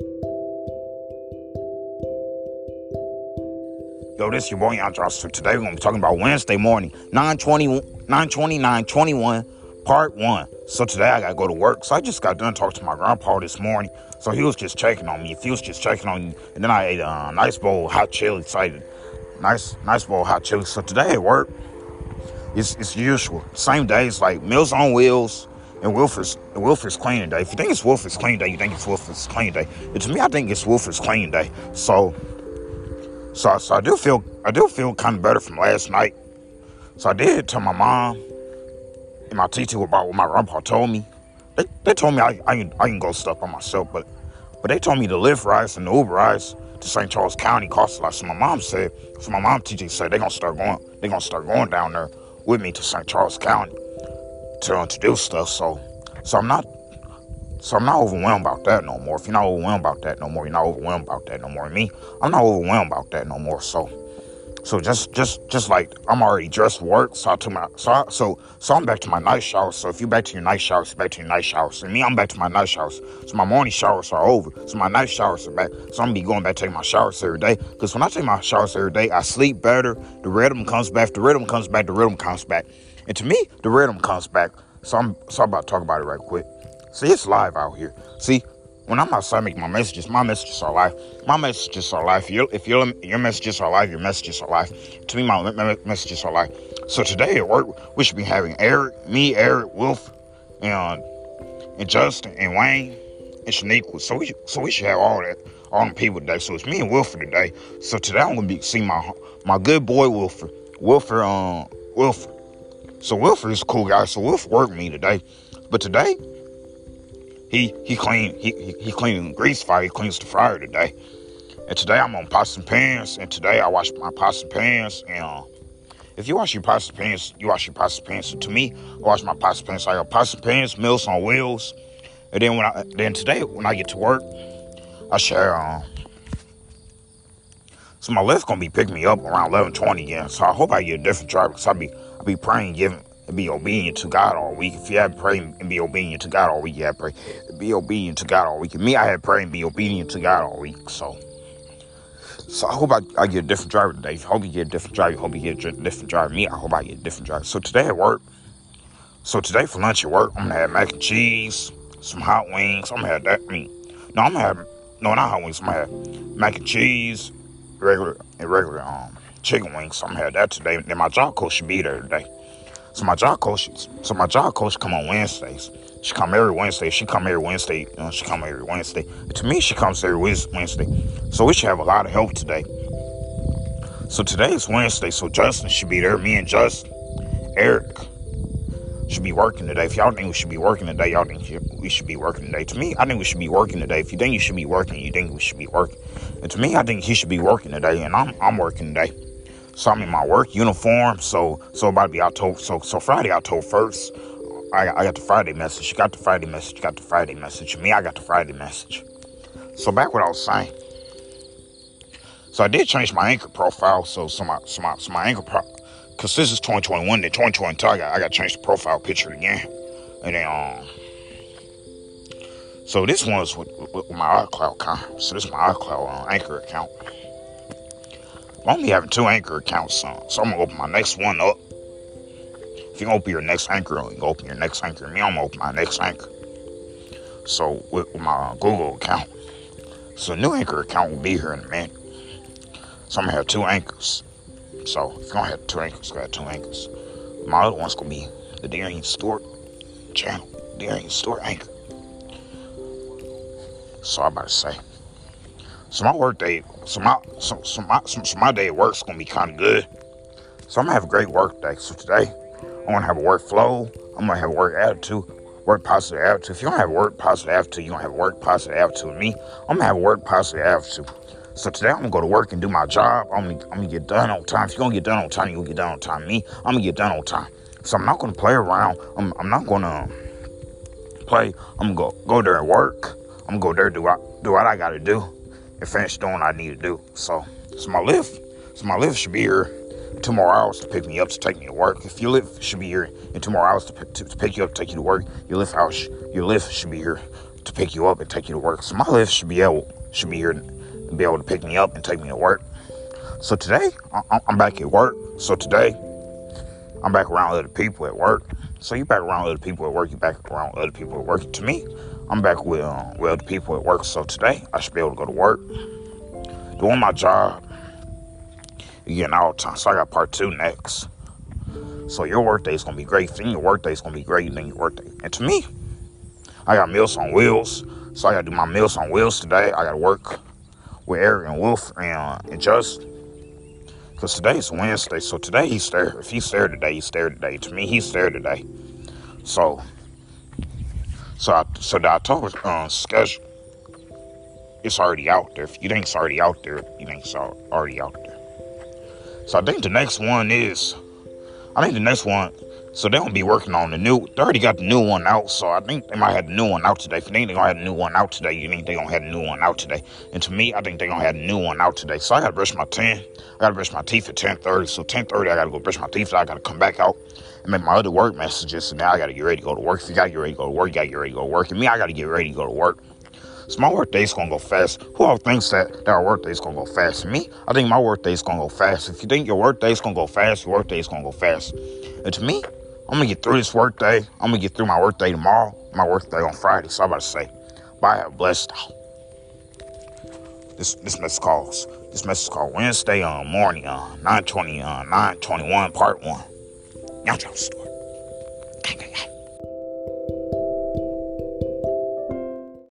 Yo, this your boy Young So today we're gonna be talking about Wednesday morning, 920, 929, 21, part one. So today I gotta go to work. So I just got done talking to my grandpa this morning. So he was just checking on me. He was just checking on me, and then I ate a uh, nice bowl of hot chili. Excited, nice, nice bowl of hot chili. So today at work, it's it's usual. Same days like Meals on Wheels and Wilford's Wilford's cleaning day. If you think it's Wilford's cleaning day, you think it's Wilford's cleaning day. And to me, I think it's Wilford's cleaning day. So so, so I do feel I do feel kind of better from last night. So I did tell my mom and my teacher about what my grandpa told me. They, they told me I, I, can, I can go stuff by myself, but but they told me the Lyft rides and the Uber rides to St. Charles County cost a lot. So my mom said, so my mom teacher said they're gonna start going, they're gonna start going down there with me to St. Charles County to, do stuff. So so I'm not so I'm not overwhelmed about that no more. If you're not overwhelmed about that no more, you're not overwhelmed about that no more. Me, I'm not overwhelmed about that no more. So, so just just just like I'm already dressed for work. So I took my so I, so so I'm back to my night shower. So if you back to your night showers, back to your night showers. And me, I'm back to my night showers. So my morning showers are over. So my night showers are back. So I'm gonna be going back taking my showers every day. Cause when I take my showers every day, I sleep better. The rhythm comes back. The rhythm comes back. The rhythm comes back. And to me, the rhythm comes back. So I'm so I'm about to talk about it right quick. See, it's live out here. See, when I'm outside making my messages, my messages are live. My messages are live. Your, if your your messages are live, your messages are live. To me, my, my messages are live. So today at work, we should be having Eric, me, Eric, Wolf, and and Justin and Wayne and Shaniqua. So we so we should have all that all the people today. So it's me and Wilford today. So today I'm gonna be seeing my my good boy Wilford. Wilford, um, Wilford. So Wilford is a cool guy. So Wilford worked me today. But today he he clean he he, cleaning the grease fire. He cleans the fryer today. And today I'm on pots and pans. And today I wash my pots and pans. And uh, if you wash your pots and pans, you wash your pots and pans. So to me, I wash my pots and pans. I got pots and pans, Meals on Wheels. And then when I then today when I get to work, I share. Um, so my Lyft gonna be picking me up around 11:20 again. So I hope I get a different driver. Cause I'll be be praying, giving and be obedient to God all week. If you have pray and be obedient to God all week, you have pray be obedient to God all week. And me, I had pray and be obedient to God all week. So, so I hope I, I get a different driver today. Hope you get a different driver. Hope you get a different driver. Me, I hope I get a different driver. So today at work, so today for lunch at work, I'm gonna have mac and cheese, some hot wings. I'm gonna have that. I mean, no, I'm gonna have no, not hot wings. I'm gonna have mac and cheese, regular and regular um chicken wings. So I'm have that today. Then my job coach should be there today. So my job coach, so my job coach come on Wednesdays. She come every Wednesday. She come every Wednesday. You know, she come every Wednesday. To me, she comes every Wednesday. So we should have a lot of help today. So today is Wednesday. So Justin should be there. Me and Justin, Eric should be working today. If y'all think we should be working today, y'all think we should be working today. To me, I think we should be working today. If you think you should be working, you think we should be working. And to me, I think he should be working today, and I'm I'm working today. So I'm in my work uniform. So so about to be October. So so Friday October first. I, I got the Friday message. You got the Friday message. Got the Friday message. Me, I got the Friday message. So back what I was saying. So I did change my anchor profile. So so my so my, so my anchor pro, cause this is 2021. Then 2022, I got I got to change the profile picture again. And then um. So this one's with, with, with my iCloud account. So this is my iCloud uh, anchor account. I'm only having two anchor accounts, son. So I'm gonna open my next one up. If you open your next anchor, you can open your next anchor. Me, I'm gonna open my next anchor. So with, my Google account. So new anchor account will be here in a minute. So I'm gonna have two anchors. So if you're gonna have two anchors, I got two anchors. My other one's gonna be the Darian Stewart channel, Darian Stewart anchor. So I'm about to say. So my work day, so my so, so my so, so my day at work's gonna be kind of good. So I'm gonna have a great work day. So today, I'm gonna have a work flow. I'm gonna have a work attitude, work positive attitude. If you don't have a work positive attitude, you don't have a work positive attitude with me. I'm gonna have a work positive attitude. So today I'm gonna go to work and do my job. I'm gonna, I'm gonna get done on time. If you're gonna get done on time, you're gonna get done on time. Me, I'm gonna get done on time. So I'm not gonna play around. I'm, I'm not gonna play. I'm gonna go go there and work. I'm gonna go there do what do what I gotta do and finish doing what I need to do. So, so my Lyft, so my Lyft should be here in two more hours to pick me up to take me to work. If your Lyft should be here in two more hours to, to, to pick you up, to take you to work, your Lyft house, your Lyft should be here to pick you up and take you to work. So my Lyft should be able should be here to be able to pick me up and take me to work. So today I'm back at work. So today I'm back around other people at work. So you back around other people at work. You back around other people at work. To me, I'm back with uh, with other people at work. So today I should be able to go to work, doing my job, getting out time. So I got part two next. So your workday is gonna be great. Then your workday is gonna be great. Then your workday. And to me, I got meals on wheels. So I gotta do my meals on wheels today. I gotta work with Eric and Wolf and, uh, and Just. Because today's Wednesday. So today he's there. If he's there today, he's there today. To me, he's there today. So, so I, so the October uh, schedule, it's already out there. If you think it's already out there, you think it's already out there. So I think the next one is, I think the next one so they don't be working on the new. They already got the new one out, so I think they might have the new one out today. If they they gonna have the new one out today, you think they gonna have the new one out today? And to me, I think they gonna have the new one out today. So I gotta brush my teeth. I gotta brush my teeth at 10:30. So 10:30, I gotta go brush my teeth. So I gotta come back out and make my other work messages. So now I gotta get ready to go to work. If you gotta get ready to go to work, you gotta get ready to go to work. And me, I gotta get ready to go to work. So my work day's gonna go fast. Who all thinks that, that our work day's gonna go fast? Me, I think my work day's gonna go fast. If you think your work day's gonna go fast, your work day's gonna go fast. And to me, I'm gonna get through this work day. I'm gonna get through my work day tomorrow, my work day on Friday. So I'm about to say, bye, have blessed. This this message calls. This message called Wednesday uh, morning, uh, 920, uh, 921, part one. Y'all.